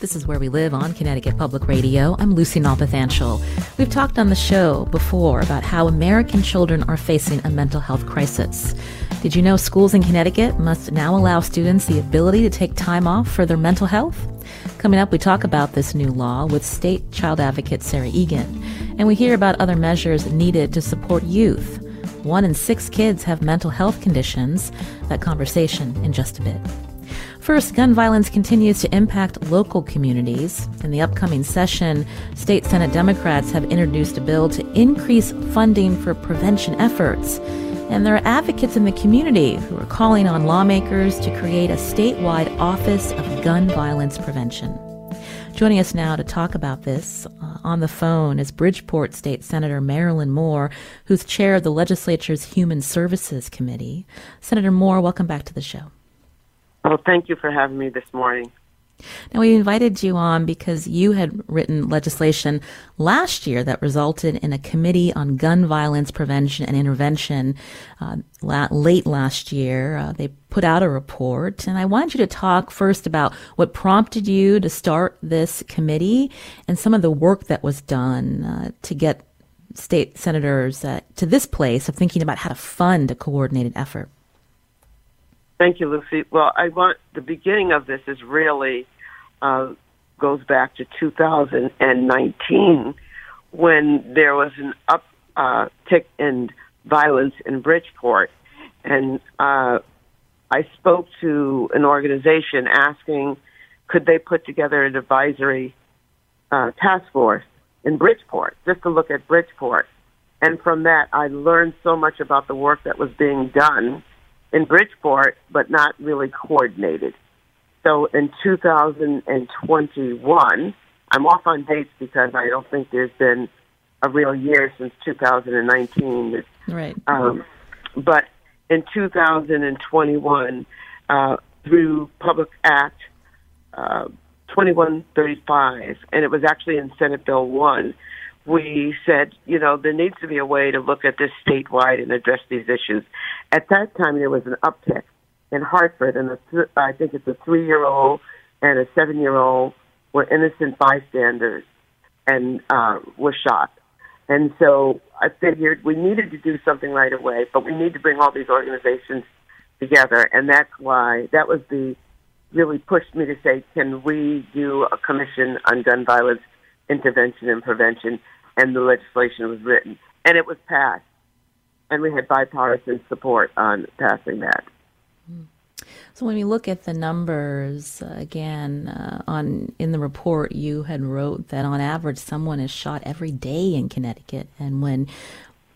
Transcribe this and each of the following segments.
This is Where We Live on Connecticut Public Radio. I'm Lucy Nalpathanchel. We've talked on the show before about how American children are facing a mental health crisis. Did you know schools in Connecticut must now allow students the ability to take time off for their mental health? Coming up, we talk about this new law with state child advocate Sarah Eagan, and we hear about other measures needed to support youth. One in six kids have mental health conditions. That conversation in just a bit. First, gun violence continues to impact local communities. In the upcoming session, state Senate Democrats have introduced a bill to increase funding for prevention efforts. And there are advocates in the community who are calling on lawmakers to create a statewide Office of Gun Violence Prevention. Joining us now to talk about this uh, on the phone is Bridgeport State Senator Marilyn Moore, who's chair of the legislature's Human Services Committee. Senator Moore, welcome back to the show. Well, thank you for having me this morning. Now, we invited you on because you had written legislation last year that resulted in a committee on gun violence prevention and intervention uh, la- late last year. Uh, they put out a report, and I wanted you to talk first about what prompted you to start this committee and some of the work that was done uh, to get state senators uh, to this place of thinking about how to fund a coordinated effort. Thank you, Lucy. Well, I want the beginning of this is really uh, goes back to 2019 when there was an uptick uh, in violence in Bridgeport, and uh, I spoke to an organization asking could they put together an advisory uh, task force in Bridgeport just to look at Bridgeport. And from that, I learned so much about the work that was being done in Bridgeport, but not really coordinated. So in 2021, I'm off on dates because I don't think there's been a real year since 2019. Right. Um, but in 2021, uh, through Public Act uh, 2135, and it was actually in Senate Bill 1, we said, you know, there needs to be a way to look at this statewide and address these issues. At that time, there was an uptick in Hartford, and th- I think it's a three-year-old and a seven-year-old were innocent bystanders and uh, were shot. And so I figured we needed to do something right away, but we need to bring all these organizations together, and that's why that was the really pushed me to say, can we do a commission on gun violence intervention and prevention, and the legislation was written, and it was passed, and we had bipartisan support on passing that. So when we look at the numbers uh, again uh, on in the report, you had wrote that on average someone is shot every day in Connecticut, and when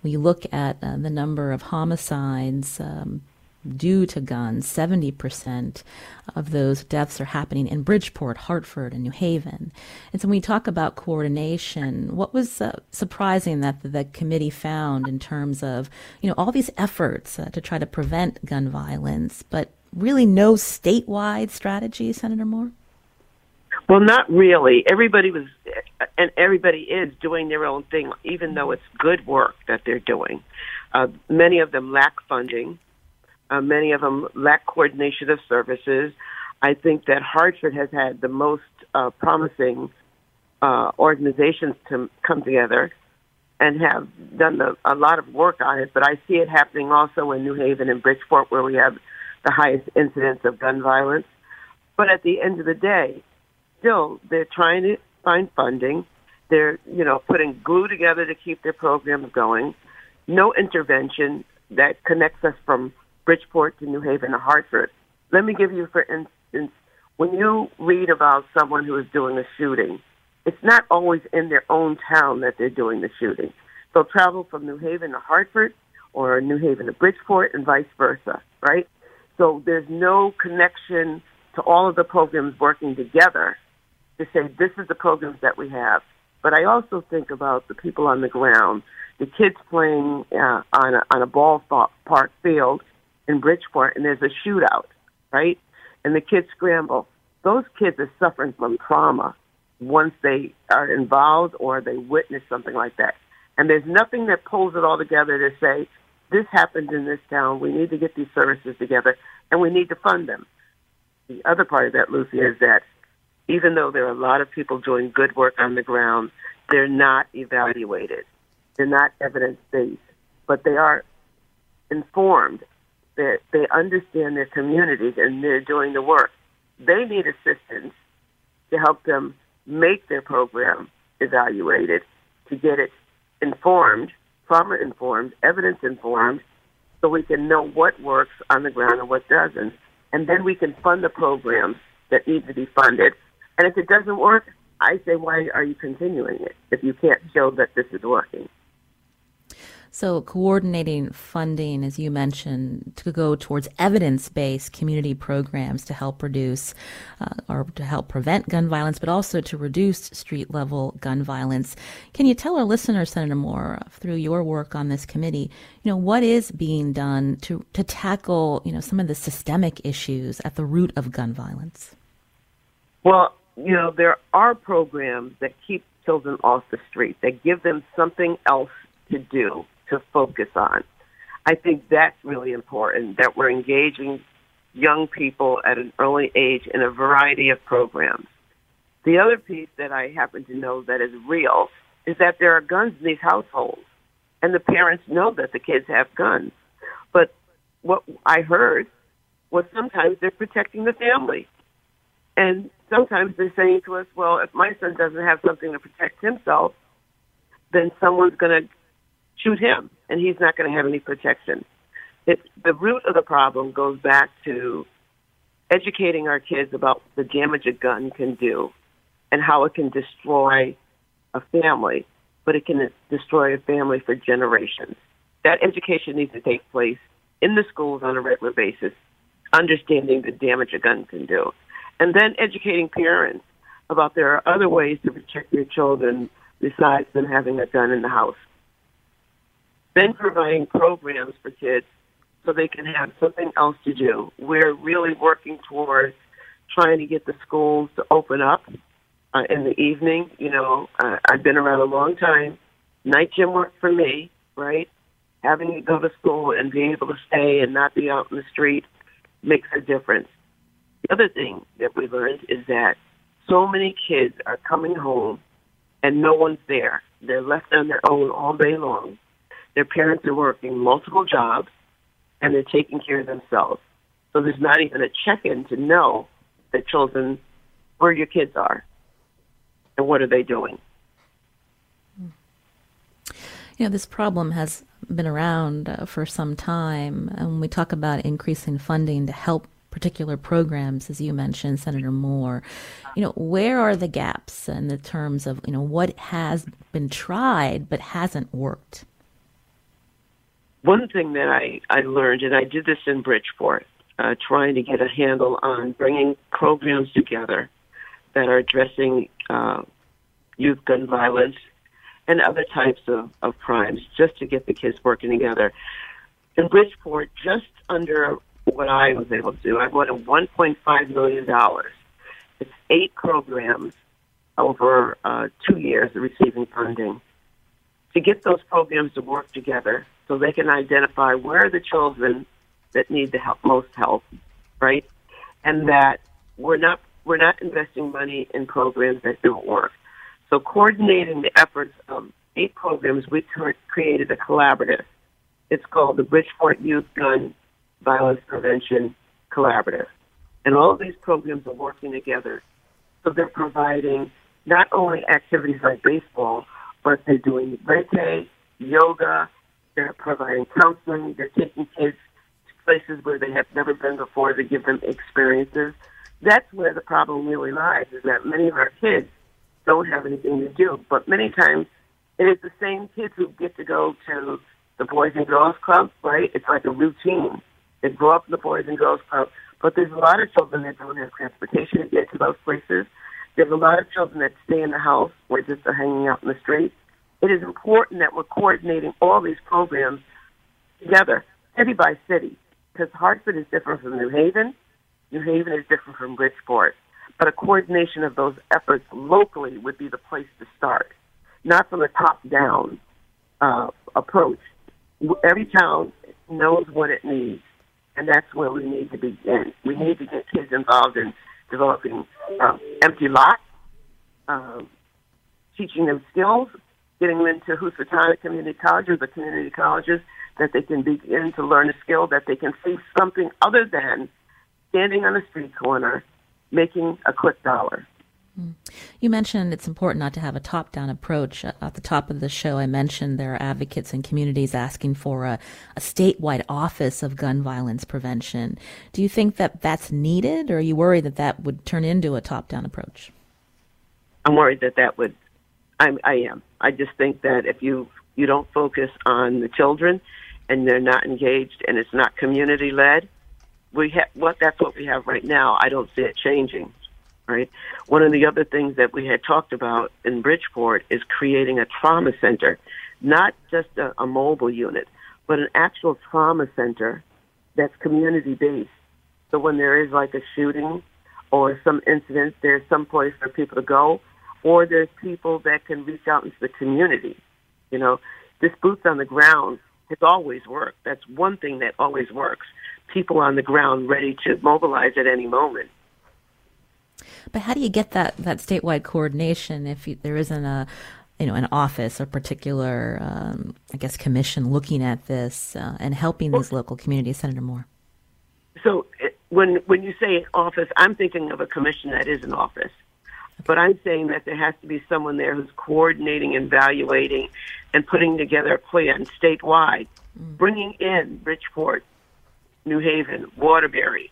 we look at uh, the number of homicides, um, due to guns. 70% of those deaths are happening in Bridgeport, Hartford, and New Haven. And so when we talk about coordination, what was uh, surprising that the, the, committee found in terms of, you know, all these efforts uh, to try to prevent gun violence, but really no statewide strategy, Senator Moore? Well, not really. Everybody was, and everybody is doing their own thing, even though it's good work that they're doing. Uh, many of them lack funding. Uh, many of them lack coordination of services. I think that Hartford has had the most uh, promising uh, organizations to come together and have done the, a lot of work on it. But I see it happening also in New Haven and Bridgeport, where we have the highest incidence of gun violence. But at the end of the day, still they're trying to find funding. They're you know putting glue together to keep their programs going. No intervention that connects us from Bridgeport to New Haven to Hartford. Let me give you, for instance, when you read about someone who is doing a shooting, it's not always in their own town that they're doing the shooting. They'll travel from New Haven to Hartford, or New Haven to Bridgeport and vice versa, right? So there's no connection to all of the programs working together to say this is the programs that we have. But I also think about the people on the ground, the kids playing uh, on a, on a ball park field in Bridgeport, and there's a shootout, right? And the kids scramble. Those kids are suffering from trauma once they are involved or they witness something like that. And there's nothing that pulls it all together to say, this happened in this town. We need to get these services together and we need to fund them. The other part of that, Lucy, is that even though there are a lot of people doing good work on the ground, they're not evaluated. They're not evidence based, but they are informed. That they understand their communities and they're doing the work. They need assistance to help them make their program evaluated, to get it informed, trauma informed, evidence informed, so we can know what works on the ground and what doesn't. And then we can fund the programs that need to be funded. And if it doesn't work, I say, why are you continuing it if you can't show that this is working? So, coordinating funding, as you mentioned, to go towards evidence based community programs to help reduce uh, or to help prevent gun violence, but also to reduce street level gun violence. Can you tell our listeners, Senator Moore, through your work on this committee, you know, what is being done to, to tackle, you know, some of the systemic issues at the root of gun violence? Well, you know, there are programs that keep children off the street, that give them something else to do to focus on. I think that's really important that we're engaging young people at an early age in a variety of programs. The other piece that I happen to know that is real is that there are guns in these households, and the parents know that the kids have guns. But what I heard was sometimes they're protecting the family. And sometimes they're saying to us, well, if my son doesn't have something to protect himself, then someone's going to shoot him, and he's not going to have any protection. It, the root of the problem goes back to educating our kids about the damage a gun can do and how it can destroy a family, but it can destroy a family for generations. That education needs to take place in the schools on a regular basis, understanding the damage a gun can do. And then educating parents about there are other ways to protect your children besides them having a gun in the house then providing programs for kids so they can have something else to do. We're really working towards trying to get the schools to open up uh, in the evening. You know, uh, I've been around a long time. Night gym worked for me, right? Having to go to school and being able to stay and not be out in the street makes a difference. The other thing that we learned is that so many kids are coming home and no one's there. They're left on their own all day long. Their parents are working multiple jobs and they're taking care of themselves. So there's not even a check in to know that children, where your kids are and what are they doing. You know, this problem has been around uh, for some time. And when we talk about increasing funding to help particular programs, as you mentioned, Senator Moore, you know, where are the gaps in the terms of, you know, what has been tried but hasn't worked? One thing that I, I learned, and I did this in Bridgeport, uh, trying to get a handle on bringing programs together that are addressing uh, youth gun violence and other types of, of crimes, just to get the kids working together. In Bridgeport, just under what I was able to do, I wanted $1.5 million. It's eight programs over uh, two years receiving funding. To get those programs to work together, so they can identify where are the children that need the help, most help, right? And that we're not we're not investing money in programs that don't work. So coordinating the efforts of eight programs, we created a collaborative. It's called the Bridgeport Youth Gun Violence Prevention Collaborative. And all of these programs are working together. So they're providing not only activities like baseball, but they're doing reiki, yoga, they're providing counseling. They're taking kids to places where they have never been before to give them experiences. That's where the problem really lies, is that many of our kids don't have anything to do. But many times it is the same kids who get to go to the Boys and Girls Club, right? It's like a routine. They grow up in the Boys and Girls Club, but there's a lot of children that don't have transportation to get to those places. There's a lot of children that stay in the house or just are hanging out in the street. It is important that we're coordinating all these programs together, city by city, because Hartford is different from New Haven. New Haven is different from Bridgeport. But a coordination of those efforts locally would be the place to start, not from a top-down uh, approach. Every town knows what it needs, and that's where we need to begin. We need to get kids involved in developing um, empty lots, um, teaching them skills, getting them into Housatonic Community College or the community colleges, that they can begin to learn a skill, that they can see something other than standing on a street corner making a quick dollar. Hmm. You mentioned it's important not to have a top down approach. At the top of the show, I mentioned there are advocates and communities asking for a, a, statewide office of gun violence prevention. Do you think that that's needed, or are you worried that that would turn into a top down approach? I'm worried that that would. I'm, I am. I just think that if you you don't focus on the children and they're not engaged and it's not community led, we have what that's what we have right now. I don't see it changing. Right. One of the other things that we had talked about in Bridgeport is creating a trauma center, not just a, a mobile unit, but an actual trauma center that's community based. So when there is like a shooting or some incident, there's some place for people to go, or there's people that can reach out into the community. You know, this boots on the ground has always worked. That's one thing that always works. People on the ground ready to mobilize at any moment. But how do you get that, that statewide coordination if you, there isn't a you know an office or particular um, I guess commission looking at this uh, and helping these local communities, Senator Moore? So when when you say office, I'm thinking of a commission that is an office. But I'm saying that there has to be someone there who's coordinating, evaluating, and putting together a plan statewide, mm. bringing in Bridgeport, New Haven, Waterbury,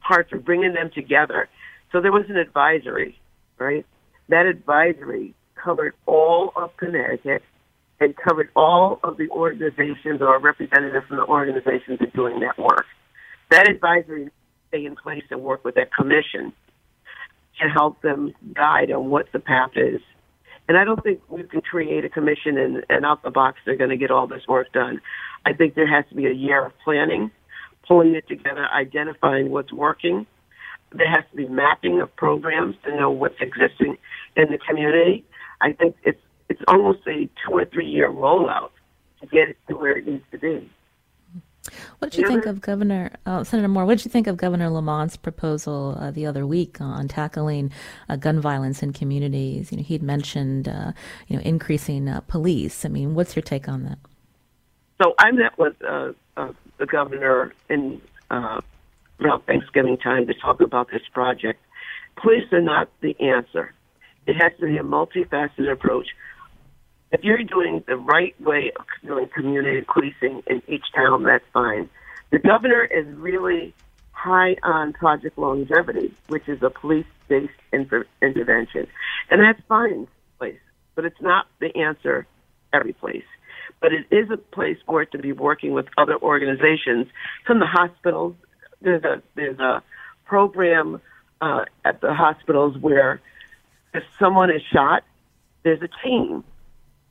Hartford, bringing them together. So there was an advisory, right? That advisory covered all of Connecticut and covered all of the organizations or representatives from the organizations that are doing that work. That advisory stay in place and work with that commission to help them guide on what the path is. And I don't think we can create a commission and, and out the box they're going to get all this work done. I think there has to be a year of planning, pulling it together, identifying what's working. There has to be mapping of programs to know what's existing in the community. I think it's it's almost a two or three year rollout to get it to where it needs to be. What did you think of Governor uh, Senator Moore? What did you think of Governor Lamont's proposal uh, the other week on tackling uh, gun violence in communities? You know, he'd mentioned uh, you know increasing uh, police. I mean, what's your take on that? So I met with uh, the governor in around Thanksgiving time to talk about this project. Police are not the answer. It has to be a multifaceted approach if you're doing the right way of doing community policing in each town, that's fine. The governor is really high on Project Longevity, which is a police-based inter- intervention, and that's fine, place, but it's not the answer every place. But it is a place for it to be working with other organizations from the hospitals. There's a there's a program uh, at the hospitals where if someone is shot, there's a team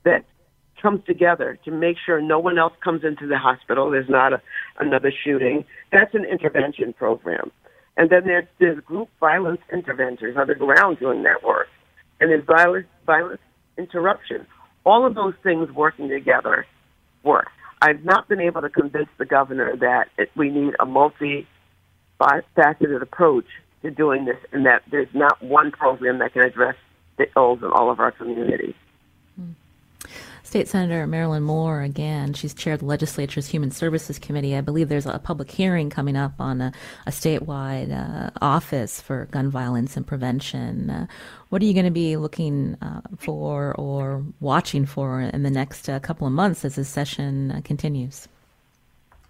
that comes together to make sure no one else comes into the hospital. There's not a, another shooting. That's an intervention program. And then there's, there's group violence interventors on the ground doing that work. And there's violence, violence interruption. All of those things working together work. I've not been able to convince the governor that it, we need a multi-faceted approach to doing this and that there's not one program that can address the ills in all of our communities. State Senator Marilyn Moore, again, she's chaired the legislature's Human Services Committee. I believe there's a public hearing coming up on a, a statewide uh, office for gun violence and prevention. Uh, what are you going to be looking uh, for or watching for in the next uh, couple of months as this session uh, continues?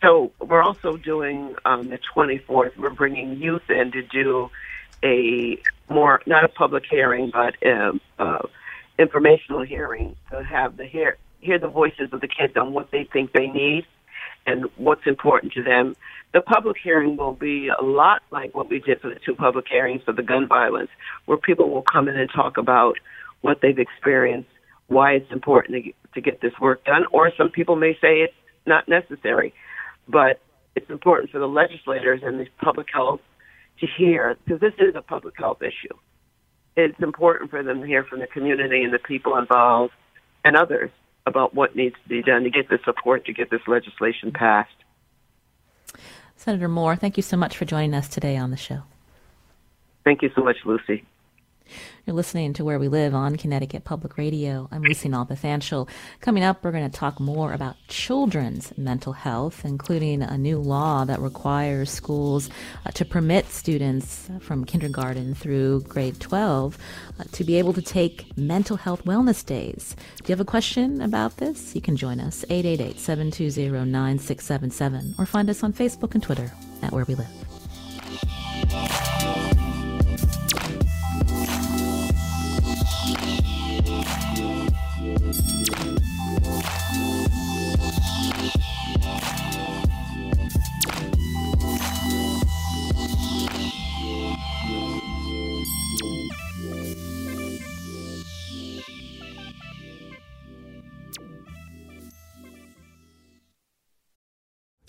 So we're also doing um, the 24th, we're bringing youth in to do a more, not a public hearing, but um, uh, informational hearing to have the hear, hear the voices of the kids on what they think they need and what's important to them. The public hearing will be a lot like what we did for the two public hearings for the gun violence, where people will come in and talk about what they've experienced, why it's important to, to get this work done, or some people may say it's not necessary. But it's important for the legislators and the public health to hear, because this is a public health issue. It's important for them to hear from the community and the people involved and others about what needs to be done to get the support to get this legislation passed. Senator Moore, thank you so much for joining us today on the show. Thank you so much, Lucy. You're listening to Where We Live on Connecticut Public Radio. I'm Lucy Nalpathanchel. Coming up, we're going to talk more about children's mental health, including a new law that requires schools uh, to permit students from kindergarten through grade 12 uh, to be able to take mental health wellness days. Do you have a question about this? You can join us 888-720-9677 or find us on Facebook and Twitter at Where We Live.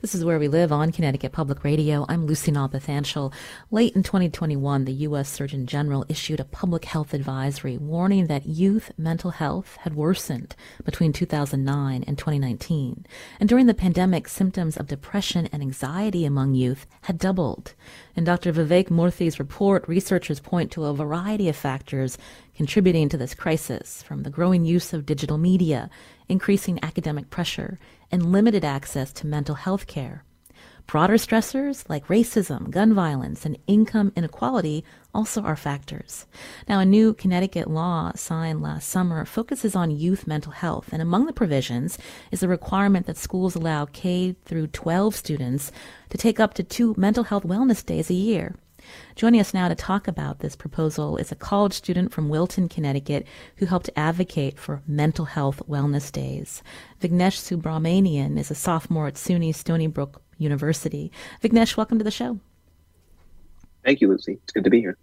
This is Where We Live on Connecticut Public Radio. I'm Lucy Nalpathanchel. Late in 2021, the U.S. Surgeon General issued a public health advisory warning that youth mental health had worsened between 2009 and 2019. And during the pandemic, symptoms of depression and anxiety among youth had doubled. In Dr. Vivek Murthy's report, researchers point to a variety of factors contributing to this crisis, from the growing use of digital media, increasing academic pressure, and limited access to mental health care. Broader stressors like racism, gun violence, and income inequality also are factors. Now, a new Connecticut law signed last summer focuses on youth mental health, and among the provisions is a requirement that schools allow K through 12 students to take up to two mental health wellness days a year. Joining us now to talk about this proposal is a college student from Wilton, Connecticut, who helped advocate for mental health wellness days. Vignesh Subramanian is a sophomore at SUNY Stony Brook University. Vignesh, welcome to the show. Thank you, Lucy. It's good to be here.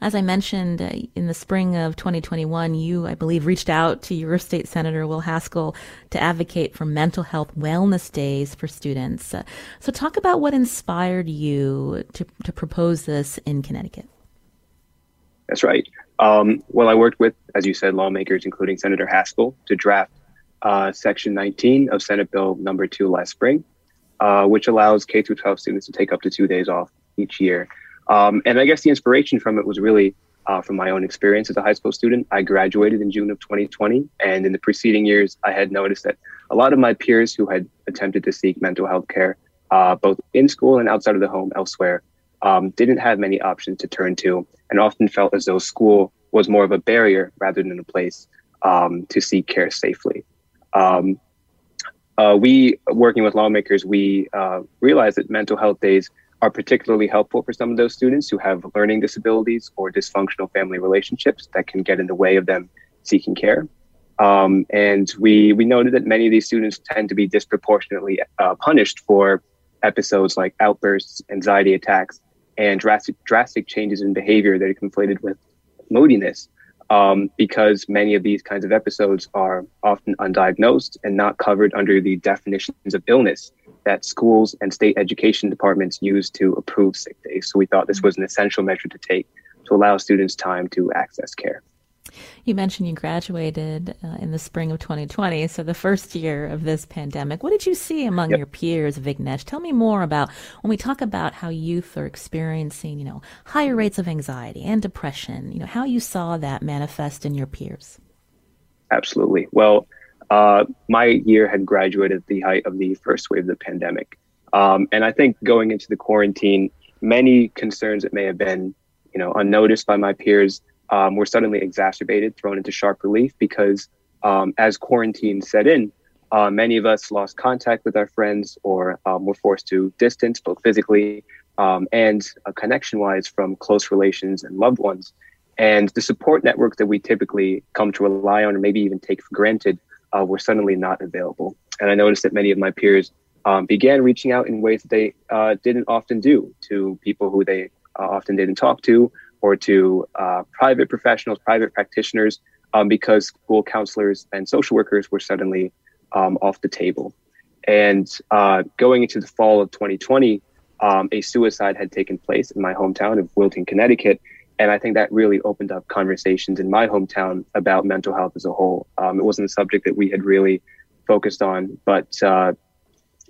As I mentioned, uh, in the spring of 2021, you, I believe, reached out to your state senator, Will Haskell, to advocate for mental health wellness days for students. Uh, so, talk about what inspired you to, to propose this in Connecticut. That's right. Um, well, I worked with, as you said, lawmakers, including Senator Haskell, to draft uh, Section 19 of Senate Bill number 2 last spring, uh, which allows K through 12 students to take up to two days off each year um, and I guess the inspiration from it was really uh, from my own experience as a high school student. I graduated in June of 2020, and in the preceding years, I had noticed that a lot of my peers who had attempted to seek mental health care, uh, both in school and outside of the home elsewhere, um, didn't have many options to turn to, and often felt as though school was more of a barrier rather than a place um, to seek care safely. Um, uh, we, working with lawmakers, we uh, realized that mental health days are particularly helpful for some of those students who have learning disabilities or dysfunctional family relationships that can get in the way of them seeking care. Um, and we we noted that many of these students tend to be disproportionately uh, punished for episodes like outbursts, anxiety attacks, and drastic drastic changes in behavior that are conflated with moodiness, um, because many of these kinds of episodes are often undiagnosed and not covered under the definitions of illness that schools and state education departments use to approve sick days. So we thought this was an essential measure to take to allow students time to access care. You mentioned you graduated uh, in the spring of 2020, so the first year of this pandemic. What did you see among yep. your peers, Vignesh? Tell me more about when we talk about how youth are experiencing, you know, higher rates of anxiety and depression. You know, how you saw that manifest in your peers. Absolutely. Well, uh, my year had graduated at the height of the first wave of the pandemic, um, and I think going into the quarantine, many concerns that may have been, you know, unnoticed by my peers um, were suddenly exacerbated, thrown into sharp relief because um, as quarantine set in, uh, many of us lost contact with our friends or um, were forced to distance, both physically um, and uh, connection wise, from close relations and loved ones. And the support network that we typically come to rely on or maybe even take for granted uh, were suddenly not available. And I noticed that many of my peers um, began reaching out in ways that they uh, didn't often do to people who they uh, often didn't talk to or to uh, private professionals, private practitioners, um, because school counselors and social workers were suddenly um, off the table. And uh, going into the fall of 2020, um, a suicide had taken place in my hometown of Wilton, Connecticut. And I think that really opened up conversations in my hometown about mental health as a whole. Um, it wasn't a subject that we had really focused on, but uh,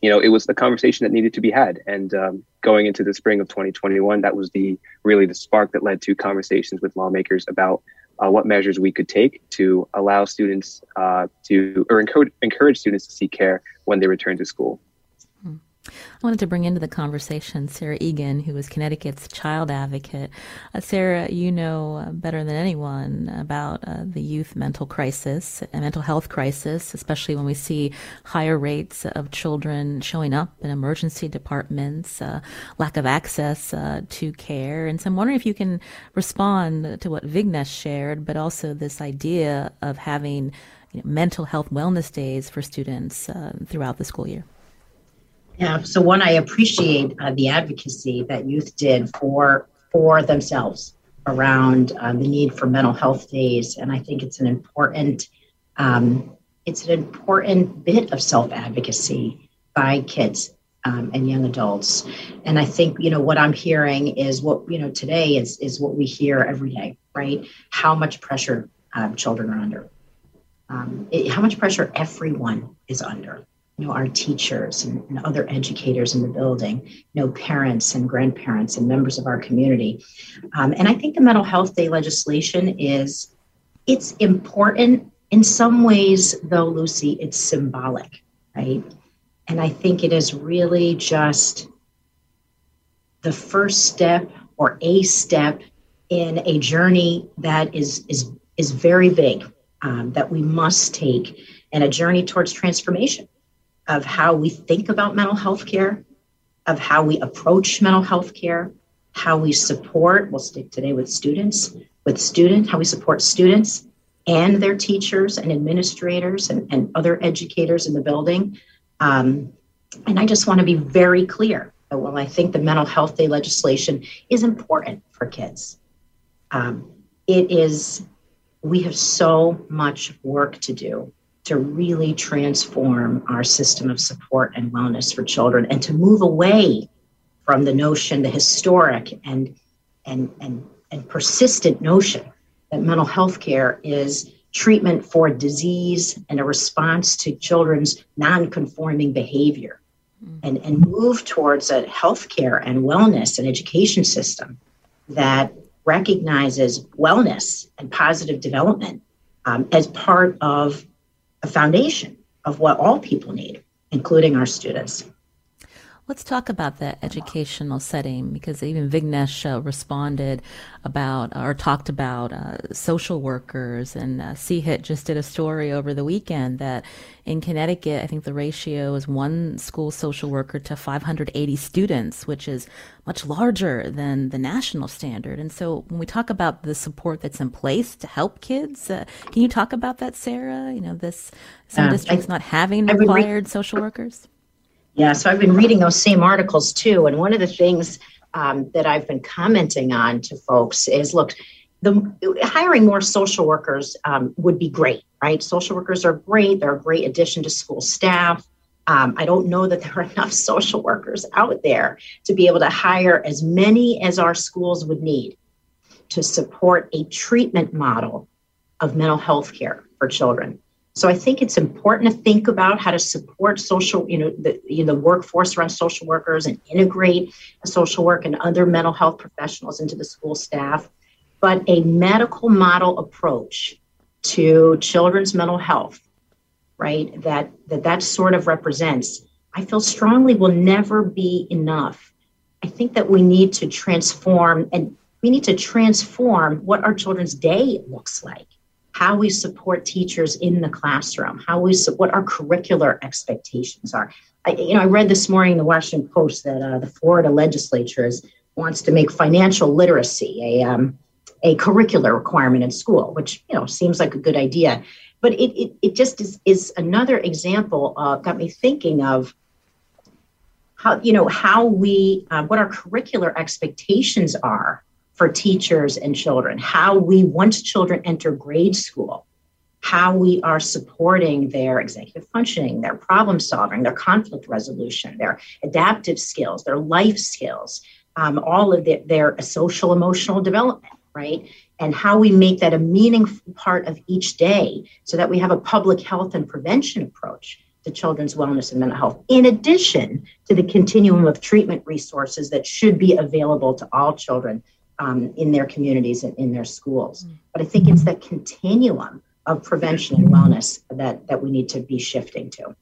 you know, it was the conversation that needed to be had. And um, going into the spring of 2021, that was the really the spark that led to conversations with lawmakers about uh, what measures we could take to allow students uh, to or encourage, encourage students to seek care when they return to school. I wanted to bring into the conversation Sarah Eagan, who is Connecticut's child advocate. Uh, Sarah, you know uh, better than anyone about uh, the youth mental crisis and mental health crisis, especially when we see higher rates of children showing up in emergency departments, uh, lack of access uh, to care. And so I'm wondering if you can respond to what Vignesh shared, but also this idea of having you know, mental health wellness days for students uh, throughout the school year. Yeah. So one, I appreciate uh, the advocacy that youth did for for themselves around uh, the need for mental health days, and I think it's an important um, it's an important bit of self advocacy by kids um, and young adults. And I think you know what I'm hearing is what you know today is is what we hear every day, right? How much pressure um, children are under, um, it, how much pressure everyone is under know, our teachers and, and, other educators in the building, you know, parents and grandparents and members of our community. Um, and I think the mental health day legislation is it's important in some ways, though, Lucy, it's symbolic, right? And I think it is really just the first step or a step in a journey that is is is very big um, that we must take and a journey towards transformation of how we think about mental health care, of how we approach mental health care, how we support, we'll stick today with students, with students, how we support students and their teachers and administrators and, and other educators in the building. Um, and I just want to be very clear that while I think the mental health day legislation is important for kids, um, it is, we have so much work to do to really transform our system of support and wellness for children and to move away from the notion, the historic and and and, and persistent notion that mental health care is treatment for disease and a response to children's non-conforming behavior mm-hmm. and, and move towards a healthcare and wellness and education system that recognizes wellness and positive development um, as part of a foundation of what all people need, including our students. Let's talk about the educational setting because even Vignesh uh, responded about or talked about uh, social workers, and uh, CHIT just did a story over the weekend that in Connecticut, I think the ratio is one school social worker to 580 students, which is much larger than the national standard. And so, when we talk about the support that's in place to help kids, uh, can you talk about that, Sarah? You know, this some districts I, not having required social workers. Yeah, so I've been reading those same articles too. And one of the things um, that I've been commenting on to folks is look, the hiring more social workers um, would be great, right? Social workers are great; they're a great addition to school staff. Um, I don't know that there are enough social workers out there to be able to hire as many as our schools would need to support a treatment model of mental health care for children. So I think it's important to think about how to support social, you know, the you know, workforce around social workers and integrate social work and other mental health professionals into the school staff. But a medical model approach to children's mental health, right? That that that sort of represents, I feel strongly will never be enough. I think that we need to transform and we need to transform what our children's day looks like how we support teachers in the classroom, how we what our curricular expectations are. I, you know, I read this morning in the Washington Post that uh, the Florida legislature is, wants to make financial literacy a um, a curricular requirement in school, which you know seems like a good idea. But it it, it just is, is another example. Uh, got me thinking of how you know how we uh, what our curricular expectations are for teachers and children, how we, once children enter grade school, how we are supporting their executive functioning, their problem solving, their conflict resolution, their adaptive skills, their life skills, um, all of the, their social emotional development, right? And how we make that a meaningful part of each day so that we have a public health and prevention approach to children's wellness and mental health, in addition to the continuum of treatment resources that should be available to all children um, in their communities and in their schools. But I think it's that continuum of prevention and wellness that, that we need to be shifting to.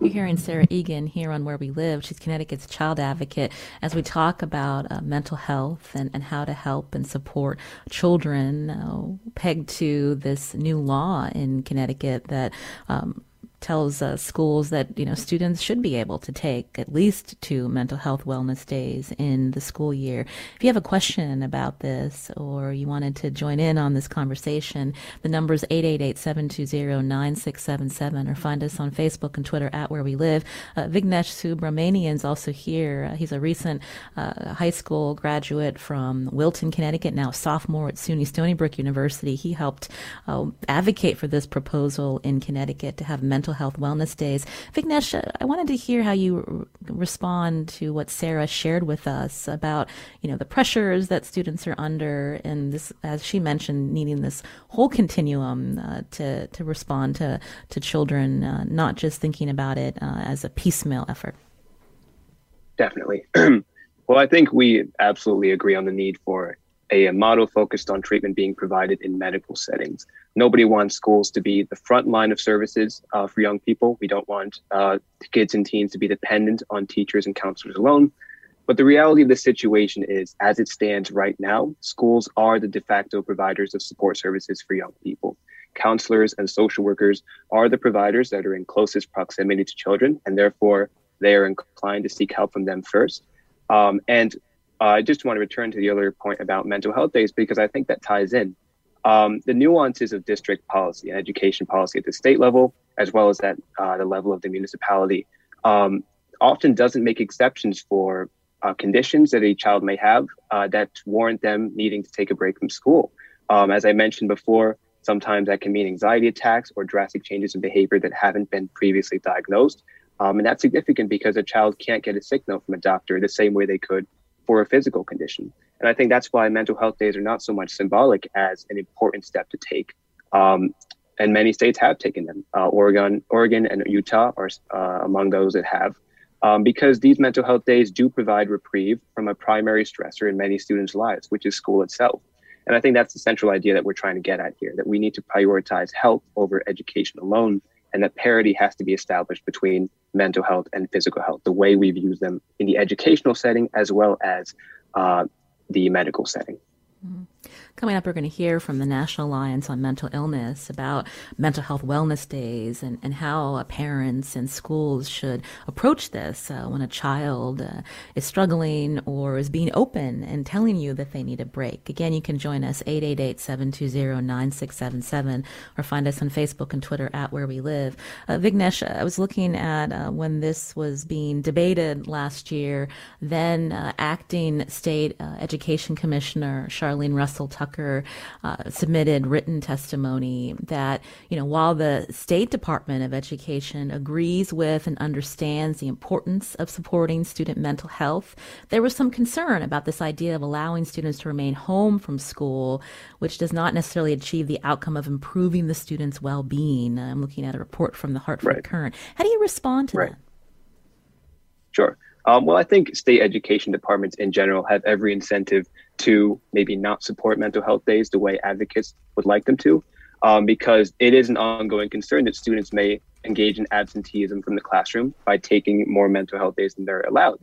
You're hearing Sarah Eagan here on Where We Live. She's Connecticut's child advocate as we talk about uh, mental health and, and how to help and support children uh, pegged to this new law in Connecticut that um, tells uh, schools that you know students should be able to take at least two mental health wellness days in the school year. If you have a question about this or you wanted to join in on this conversation, the number is 888-720-9677 or find us on Facebook and Twitter at Where We Live. Uh, Vignesh Subramanian is also here. Uh, he's a recent uh, high school graduate from Wilton, Connecticut, now sophomore at SUNY Stony Brook University. He helped uh, advocate for this proposal in Connecticut to have mental mental health wellness days. Vignesh, I wanted to hear how you respond to what Sarah shared with us about, you know, the pressures that students are under and this, as she mentioned, needing this whole continuum uh, to, to respond to, to children, uh, not just thinking about it uh, as a piecemeal effort. Definitely. well, I think we absolutely agree on the need for a model focused on treatment being provided in medical settings. Nobody wants schools to be the front line of services uh, for young people. We don't want uh, kids and teens to be dependent on teachers and counselors alone. But the reality of the situation is, as it stands right now, schools are the de facto providers of support services for young people. Counselors and social workers are the providers that are in closest proximity to children, and therefore they are inclined to seek help from them first. Um, and uh, I just want to return to the earlier point about mental health days because I think that ties in. Um, the nuances of district policy and education policy at the state level, as well as at uh, the level of the municipality, um, often doesn't make exceptions for uh, conditions that a child may have uh, that warrant them needing to take a break from school. Um, as I mentioned before, sometimes that can mean anxiety attacks or drastic changes in behavior that haven't been previously diagnosed. Um, and that's significant because a child can't get a sick note from a doctor the same way they could for a physical condition. And I think that's why mental health days are not so much symbolic as an important step to take. Um, and many states have taken them. Uh, Oregon, Oregon, and Utah are uh, among those that have, um, because these mental health days do provide reprieve from a primary stressor in many students' lives, which is school itself. And I think that's the central idea that we're trying to get at here: that we need to prioritize health over education alone, and that parity has to be established between mental health and physical health, the way we've used them in the educational setting as well as uh, the medical setting. Mm-hmm. Coming up, we're going to hear from the National Alliance on Mental Illness about mental health wellness days and, and how uh, parents and schools should approach this uh, when a child uh, is struggling or is being open and telling you that they need a break. Again, you can join us 888-720-9677 or find us on Facebook and Twitter at Where We Live. Uh, Vignesh, I was looking at uh, when this was being debated last year, then acting state education commissioner Charlene Russell Russell Tucker uh, submitted written testimony that, you know, while the State Department of Education agrees with and understands the importance of supporting student mental health, there was some concern about this idea of allowing students to remain home from school, which does not necessarily achieve the outcome of improving the student's well being. I'm looking at a report from the Hartford right. Courant. How do you respond to right. that? Sure. Um, well, I think state education departments in general have every incentive to maybe not support mental health days the way advocates would like them to, um, because it is an ongoing concern that students may engage in absenteeism from the classroom by taking more mental health days than they're allowed.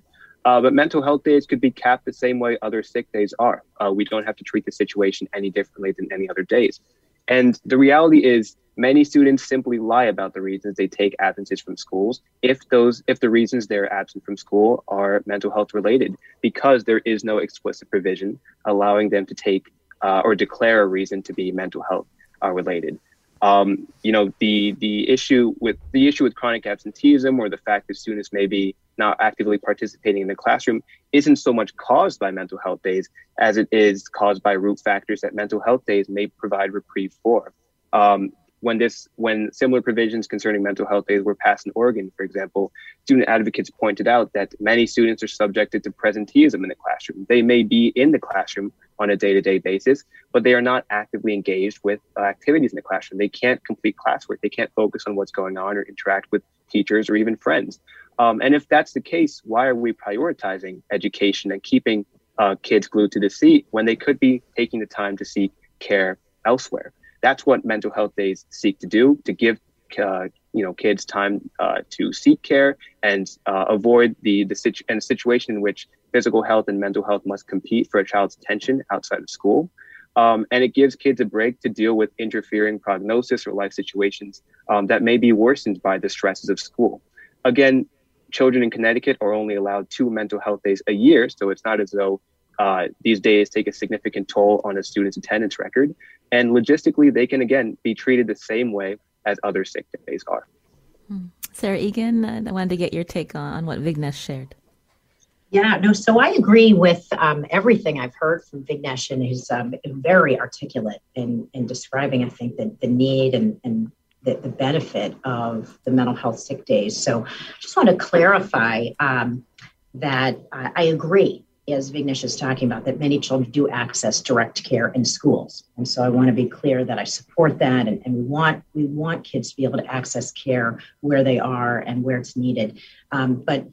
Uh, but mental health days could be capped the same way other sick days are. Uh, we don't have to treat the situation any differently than any other days. And the reality is, many students simply lie about the reasons they take absences from schools if those if the reasons they're absent from school are mental health related because there is no explicit provision allowing them to take uh, or declare a reason to be mental health uh, related. Um, you know the the issue with the issue with chronic absenteeism or the fact that students may be not actively participating in the classroom isn't so much caused by mental health days as it is caused by root factors that mental health days may provide reprieve for. Um, when this when similar provisions concerning mental health days were passed in Oregon, for example, student advocates pointed out that many students are subjected to presenteeism in the classroom. They may be in the classroom on a day-to-day basis, but they are not actively engaged with uh, activities in the classroom. They can't complete classwork. They can't focus on what's going on or interact with teachers or even friends. Um, and if that's the case, why are we prioritizing education and keeping uh, kids glued to the seat when they could be taking the time to seek care elsewhere? That's what mental health days seek to do to give uh, you know kids time uh, to seek care and uh, avoid the the situ- and situation in which physical health and mental health must compete for a child's attention outside of school. Um, and it gives kids a break to deal with interfering prognosis or life situations um, that may be worsened by the stresses of school. Again, children in Connecticut are only allowed two mental health days a year, so it's not as though uh, these days take a significant toll on a student's attendance record. And logistically, they can again be treated the same way as other sick days are. Hmm. Sarah Eagan, I wanted to get your take on what Vignesh shared. Yeah, no, so I agree with um, everything I've heard from Vignesh, and he's um, very articulate in, in describing, I think, the, the need and, and the, the benefit of the mental health sick days. So I just want to clarify um, that I, I agree as Vignesh is talking about, that many children do access direct care in schools. And so I want to be clear that I support that and, and we want we want kids to be able to access care where they are and where it's needed. Um, but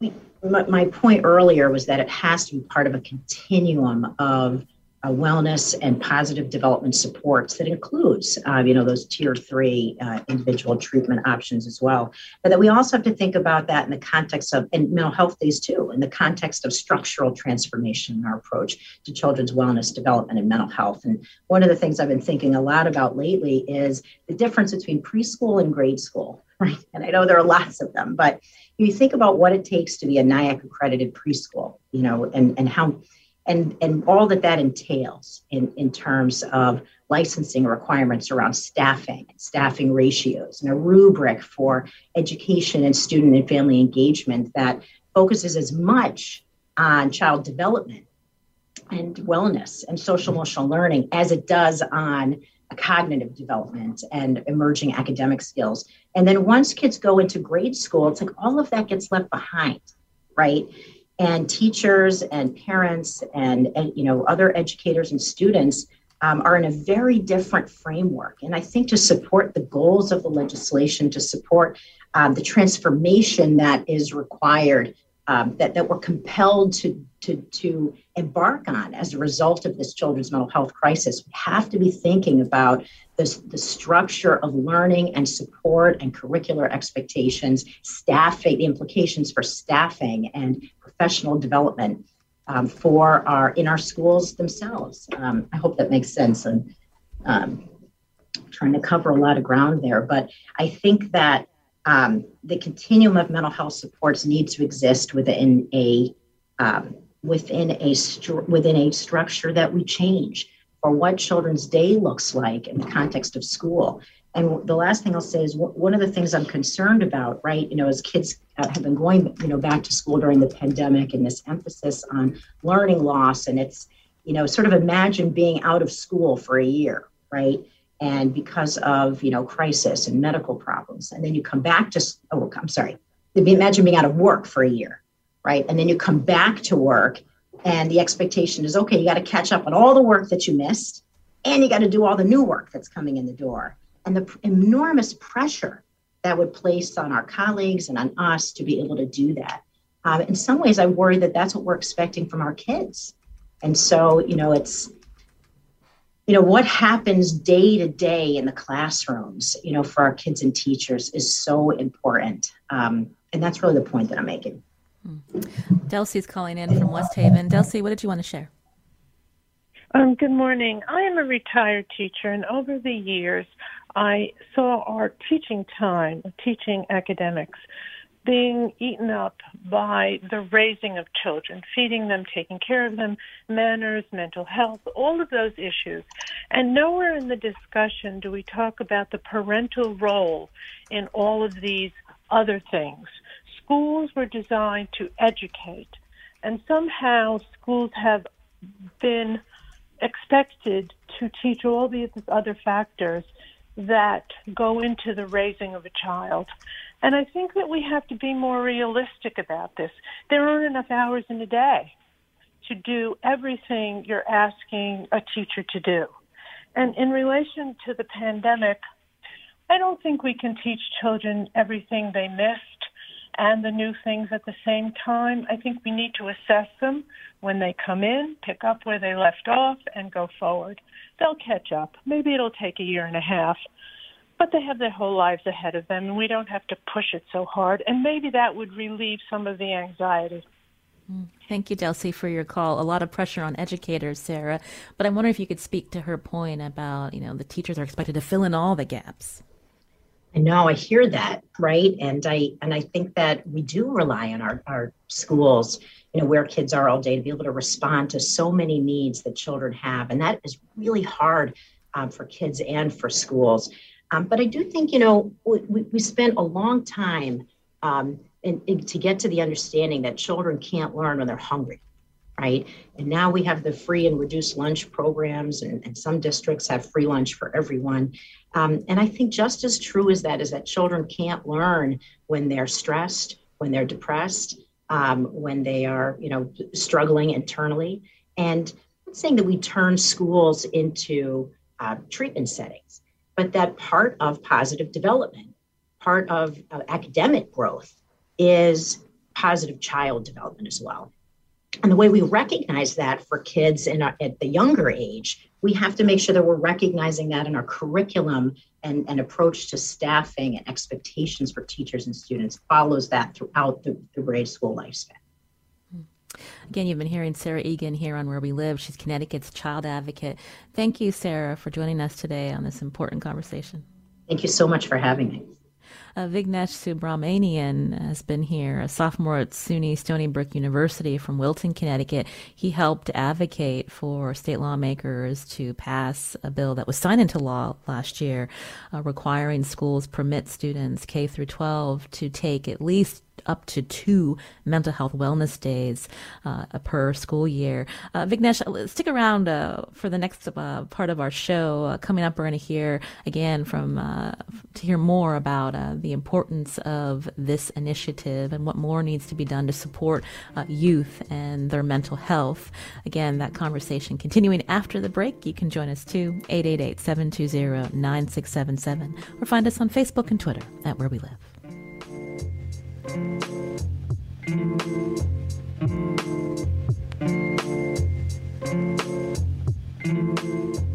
we, my, my point earlier was that it has to be part of a continuum of uh, wellness and positive development supports that includes, uh, you know, those tier three uh, individual treatment options as well. But that we also have to think about that in the context of, and mental health days too, in the context of structural transformation in our approach to children's wellness, development, and mental health. And one of the things I've been thinking a lot about lately is the difference between preschool and grade school. Right. And I know there are lots of them, but you think about what it takes to be a NAEYC accredited preschool, you know, and, and how and, and all that that entails in, in terms of licensing requirements around staffing and staffing ratios and a rubric for education and student and family engagement that focuses as much on child development and wellness and social mm-hmm. emotional learning as it does on cognitive development and emerging academic skills. And then once kids go into grade school, it's like all of that gets left behind, right? And teachers and parents and, and you know other educators and students um, are in a very different framework and i think to support the goals of the legislation to support um, the transformation that is required um, that, that we're compelled to, to, to embark on as a result of this children's mental health crisis. We have to be thinking about this, the structure of learning and support and curricular expectations, staffing, the implications for staffing and professional development um, for our in our schools themselves. Um, I hope that makes sense. And um, trying to cover a lot of ground there, but I think that um, the continuum of mental health supports needs to exist within a um, within a stru- within a structure that we change for what children's day looks like in the context of school. And the last thing I'll say is one of the things I'm concerned about, right? You know, as kids uh, have been going, you know, back to school during the pandemic and this emphasis on learning loss, and it's you know, sort of imagine being out of school for a year, right? And because of, you know, crisis and medical problems. And then you come back to, oh, I'm sorry, imagine being out of work for a year, right? And then you come back to work and the expectation is, okay, you got to catch up on all the work that you missed and you got to do all the new work that's coming in the door. And the enormous pressure that would place on our colleagues and on us to be able to do that. Um, in some ways, I worry that that's what we're expecting from our kids. And so, you know, it's, you know, what happens day to day in the classrooms, you know, for our kids and teachers is so important. Um, and that's really the point that I'm making. Hmm. Delcy's calling in from West Haven. Delcy, what did you want to share? Um, good morning. I am a retired teacher, and over the years, I saw our teaching time, teaching academics, being eaten up by the raising of children, feeding them, taking care of them, manners, mental health, all of those issues. And nowhere in the discussion do we talk about the parental role in all of these other things. Schools were designed to educate, and somehow schools have been expected to teach all these other factors that go into the raising of a child. And I think that we have to be more realistic about this. There aren't enough hours in a day to do everything you're asking a teacher to do. And in relation to the pandemic, I don't think we can teach children everything they missed and the new things at the same time. I think we need to assess them when they come in, pick up where they left off, and go forward. They'll catch up. Maybe it'll take a year and a half, but they have their whole lives ahead of them, and we don't have to push it so hard. And maybe that would relieve some of the anxiety. Mm. Thank you, Delcy, for your call. A lot of pressure on educators, Sarah. But I wonder if you could speak to her point about, you know, the teachers are expected to fill in all the gaps. I know I hear that, right? And I and I think that we do rely on our, our schools, you know, where kids are all day to be able to respond to so many needs that children have. And that is really hard um, for kids and for schools. Um, but I do think, you know, we, we spent a long time um, in, in, to get to the understanding that children can't learn when they're hungry right? And now we have the free and reduced lunch programs, and, and some districts have free lunch for everyone. Um, and I think just as true as that is that children can't learn when they're stressed, when they're depressed, um, when they are, you know, struggling internally. And I'm saying that we turn schools into uh, treatment settings, but that part of positive development, part of uh, academic growth, is positive child development as well. And the way we recognize that for kids in our, at the younger age, we have to make sure that we're recognizing that in our curriculum and, and approach to staffing and expectations for teachers and students follows that throughout the, the grade school lifespan. Again, you've been hearing Sarah Eagan here on Where We Live. She's Connecticut's child advocate. Thank you, Sarah, for joining us today on this important conversation. Thank you so much for having me. Uh, Vignesh Subramanian has been here, a sophomore at SUNY Stony Brook University from Wilton, Connecticut. He helped advocate for state lawmakers to pass a bill that was signed into law last year, uh, requiring schools permit students K through 12 to take at least up to two mental health wellness days uh, per school year. Uh, Vignesh, uh, stick around uh, for the next uh, part of our show. Uh, coming up, we're going to hear again from to hear more about the importance of this initiative and what more needs to be done to support youth and their mental health. Again, that conversation continuing after the break. You can join us too, 888 720 9677, or find us on Facebook and Twitter at Where We Live thank you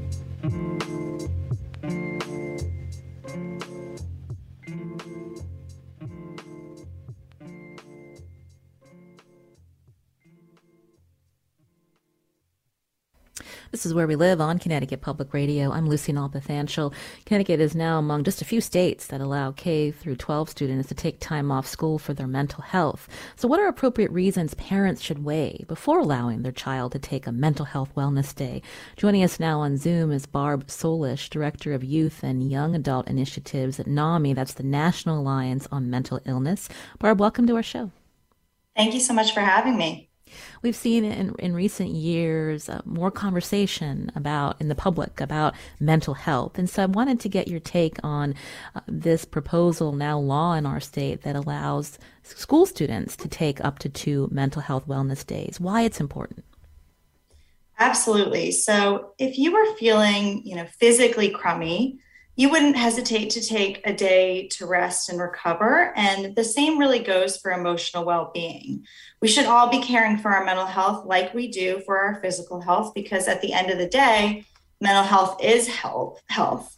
This is Where We Live on Connecticut Public Radio. I'm Lucy Nalpathanchel. Connecticut is now among just a few states that allow K through 12 students to take time off school for their mental health. So what are appropriate reasons parents should weigh before allowing their child to take a mental health wellness day? Joining us now on Zoom is Barb Solish, Director of Youth and Young Adult Initiatives at NAMI. That's the National Alliance on Mental Illness. Barb, welcome to our show. Thank you so much for having me. We've seen in, in recent years uh, more conversation about in the public about mental health, and so I wanted to get your take on uh, this proposal, now law in our state, that allows school students to take up to two mental health wellness days. Why it's important? Absolutely. So, if you were feeling, you know, physically crummy, you wouldn't hesitate to take a day to rest and recover. And the same really goes for emotional well being. We should all be caring for our mental health like we do for our physical health, because at the end of the day, mental health is health. health.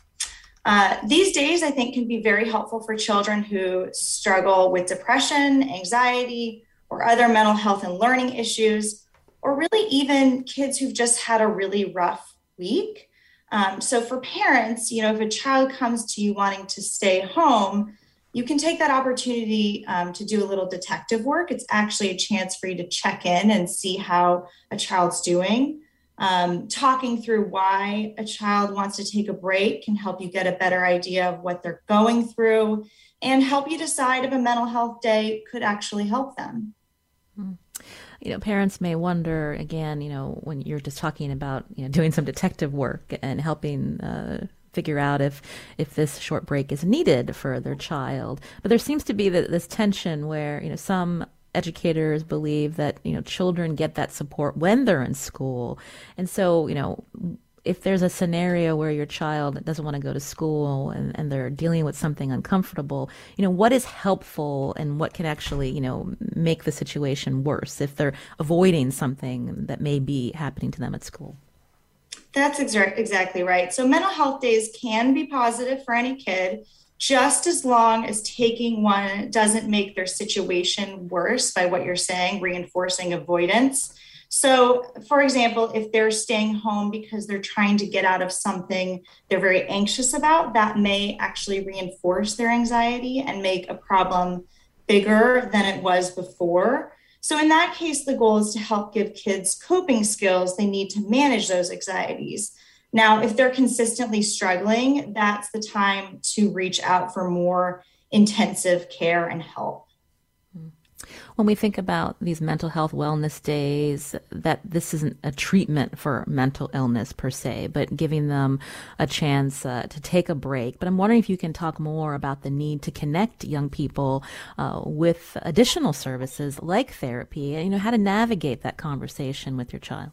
Uh, these days, I think, can be very helpful for children who struggle with depression, anxiety, or other mental health and learning issues, or really even kids who've just had a really rough week. Um, so for parents, you know, if a child comes to you wanting to stay home, you can take that opportunity um, to do a little detective work. It's actually a chance for you to check in and see how a child's doing. Um, talking through why a child wants to take a break can help you get a better idea of what they're going through and help you decide if a mental health day could actually help them. Mm you know, parents may wonder again, you know, when you're just talking about, you know, doing some detective work and helping uh, figure out if if this short break is needed for their child. But there seems to be this tension where, you know, some educators believe that, you know, children get that support when they're in school. And so, you know, if there's a scenario where your child doesn't want to go to school and, and they're dealing with something uncomfortable, you know, what is helpful and what can actually, you know, make the situation worse if they're avoiding something that may be happening to them at school? That's exa- exactly right. So, mental health days can be positive for any kid just as long as taking one doesn't make their situation worse by what you're saying, reinforcing avoidance. So, for example, if they're staying home because they're trying to get out of something they're very anxious about, that may actually reinforce their anxiety and make a problem bigger than it was before. So, in that case, the goal is to help give kids coping skills they need to manage those anxieties. Now, if they're consistently struggling, that's the time to reach out for more intensive care and help when we think about these mental health wellness days, that this isn't a treatment for mental illness per se, but giving them a chance uh, to take a break. But I'm wondering if you can talk more about the need to connect young people uh, with additional services like therapy, and you know how to navigate that conversation with your child.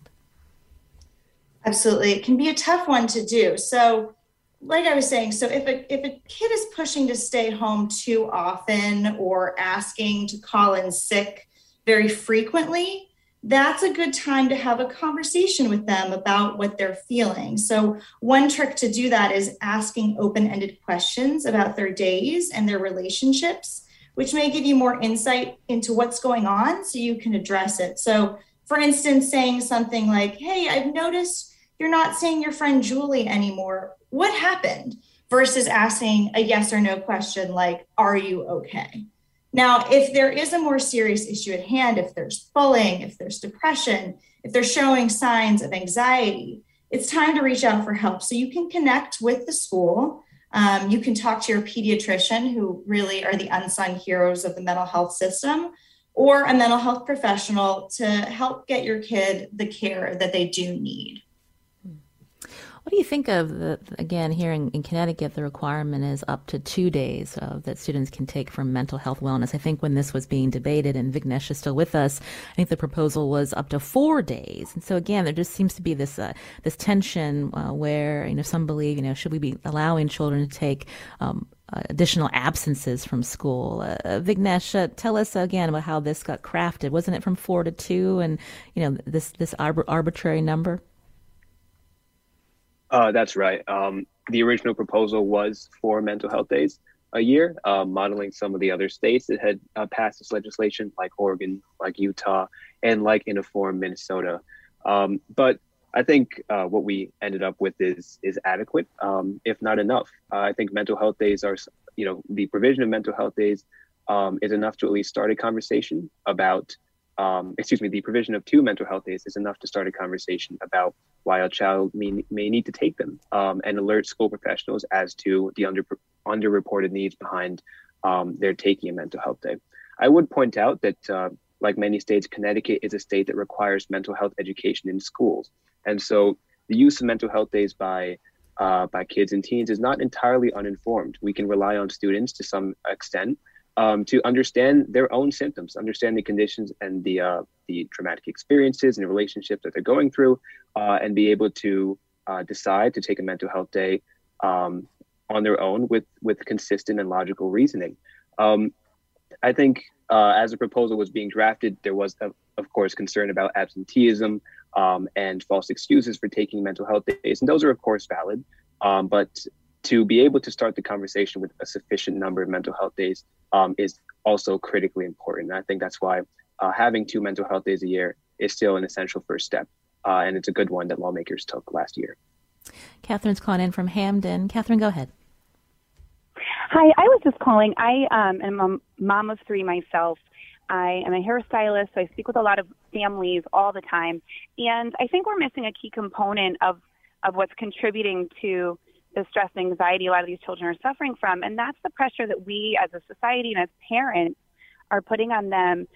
Absolutely, it can be a tough one to do. So like I was saying, so if a if a kid is pushing to stay home too often or asking to call in sick very frequently, that's a good time to have a conversation with them about what they're feeling. So, one trick to do that is asking open ended questions about their days and their relationships, which may give you more insight into what's going on so you can address it. So, for instance, saying something like, Hey, I've noticed you're not seeing your friend Julie anymore what happened versus asking a yes or no question like, are you okay? Now, if there is a more serious issue at hand, if there's bullying, if there's depression, if they're showing signs of anxiety, it's time to reach out for help. So you can connect with the school. Um, you can talk to your pediatrician, who really are the unsung heroes of the mental health system, or a mental health professional to help get your kid the care that they do need. What do you think of the, again, here in, in Connecticut, the requirement is up to two days uh, that students can take for mental health wellness. I think when this was being debated, and Vignesh is still with us, I think the proposal was up to four days. And so again, there just seems to be this, uh, this tension uh, where, you know, some believe, you know, should we be allowing children to take, um, additional absences from school. Uh, Vignesh, uh, tell us again about how this got crafted. Wasn't it from four to two, and you know this this arbitrary number? Uh, that's right. Um, the original proposal was for mental health days a year, uh, modeling some of the other states that had uh, passed this legislation, like Oregon, like Utah, and like in a form Minnesota. Um, but I think uh, what we ended up with is is adequate, um, if not enough. Uh, I think mental health days are, you know, the provision of mental health days um, is enough to at least start a conversation about um, excuse me, the provision of two mental health days is enough to start a conversation about why a child may, may need to take them um, and alert school professionals as to the under underreported needs behind um, their taking a mental health day. I would point out that uh, like many states, Connecticut is a state that requires mental health education in schools. And so the use of mental health days by uh, by kids and teens is not entirely uninformed. We can rely on students to some extent um, to understand their own symptoms, understand the conditions and the uh, the traumatic experiences and the relationships that they're going through, uh, and be able to uh, decide to take a mental health day um, on their own with with consistent and logical reasoning. Um, I think uh, as the proposal was being drafted, there was, of, of course, concern about absenteeism um, and false excuses for taking mental health days, and those are, of course, valid. Um, but to be able to start the conversation with a sufficient number of mental health days um, is also critically important. And I think that's why uh, having two mental health days a year is still an essential first step. Uh, and it's a good one that lawmakers took last year. Catherine's calling in from Hamden. Catherine, go ahead. Hi, I was just calling. I um, am a mom of three myself. I am a hairstylist, so I speak with a lot of families all the time. And I think we're missing a key component of, of what's contributing to the stress and anxiety a lot of these children are suffering from. And that's the pressure that we as a society and as parents are putting on them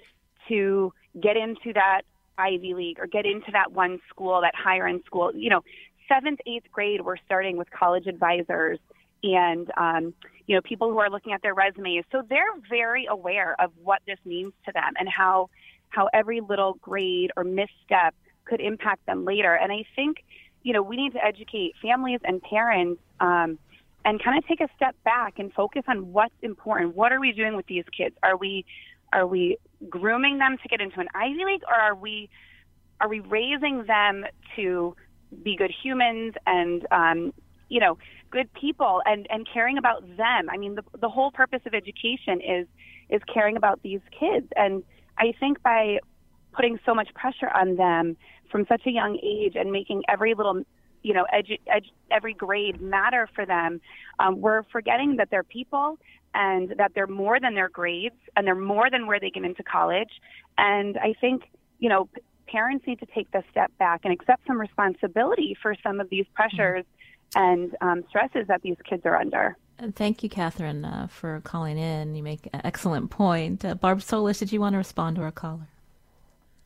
to get into that Ivy League or get into that one school, that higher end school. You know, seventh, eighth grade, we're starting with college advisors and um, you know people who are looking at their resumes. So they're very aware of what this means to them and how how every little grade or misstep could impact them later. And I think you know, we need to educate families and parents um, and kind of take a step back and focus on what's important. What are we doing with these kids? Are we are we grooming them to get into an Ivy League, or are we are we raising them to be good humans and um, you know good people and and caring about them? I mean, the the whole purpose of education is is caring about these kids, and I think by putting so much pressure on them from such a young age and making every little you know edu- edu- every grade matter for them um, we're forgetting that they're people and that they're more than their grades and they're more than where they get into college and i think you know p- parents need to take the step back and accept some responsibility for some of these pressures and um, stresses that these kids are under Thank you, Catherine, uh, for calling in. You make an excellent point. Uh, Barb Solish did you want to respond to our caller?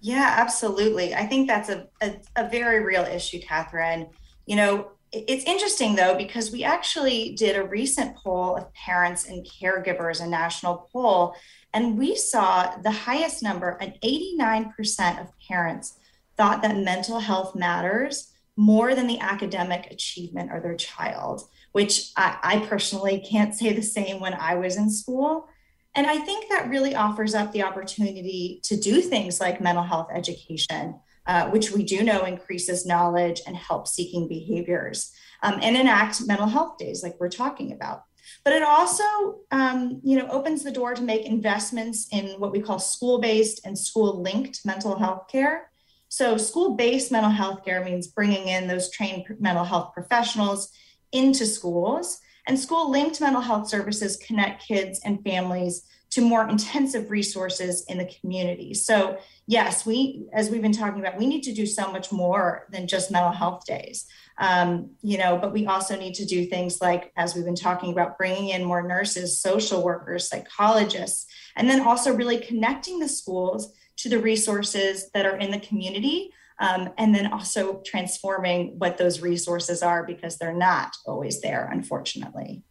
Yeah, absolutely. I think that's a, a, a very real issue, Catherine. You know, it's interesting though, because we actually did a recent poll of parents and caregivers, a national poll, and we saw the highest number, an 89% of parents thought that mental health matters more than the academic achievement of their child, which I, I personally can't say the same when I was in school. And I think that really offers up the opportunity to do things like mental health education, uh, which we do know increases knowledge and help seeking behaviors, um, and enact mental health days like we're talking about. But it also, um, you know, opens the door to make investments in what we call school-based and school-linked mental health care. So, school-based mental health care means bringing in those trained mental health professionals into schools and school linked mental health services connect kids and families to more intensive resources in the community. So, yes, we, as we've been talking about, we need to do so much more than just mental health days. Um, you know, but we also need to do things like, as we've been talking about, bringing in more nurses, social workers, psychologists, and then also really connecting the schools to the resources that are in the community um, and then also transforming what those resources are because they're not always there, unfortunately.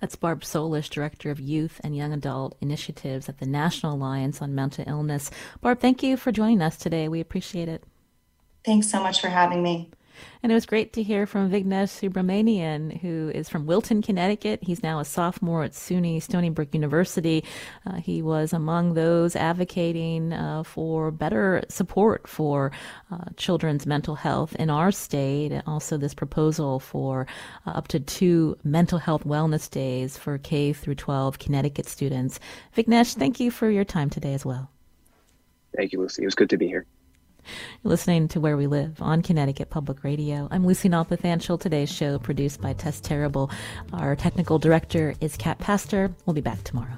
That's Barb Solish, Director of Youth and Young Adult Initiatives at the National Alliance on Mental Illness. Barb, thank you for joining us today. We appreciate it. Thanks so much for having me. And it was great to hear from Vignesh Subramanian, who is from Wilton, Connecticut. He's now a sophomore at SUNY Stony Brook University. Uh, he was among those advocating uh, for better support for uh, children's mental health in our state. And also, this proposal for uh, up to two mental health wellness days for K through 12 Connecticut students. Vignesh, thank you for your time today as well. Thank you, Lucy. It was good to be here. You're listening to Where We Live on Connecticut Public Radio. I'm Lucy Nalpathanchel. Today's show produced by Tess Terrible. Our technical director is Kat Pastor. We'll be back tomorrow.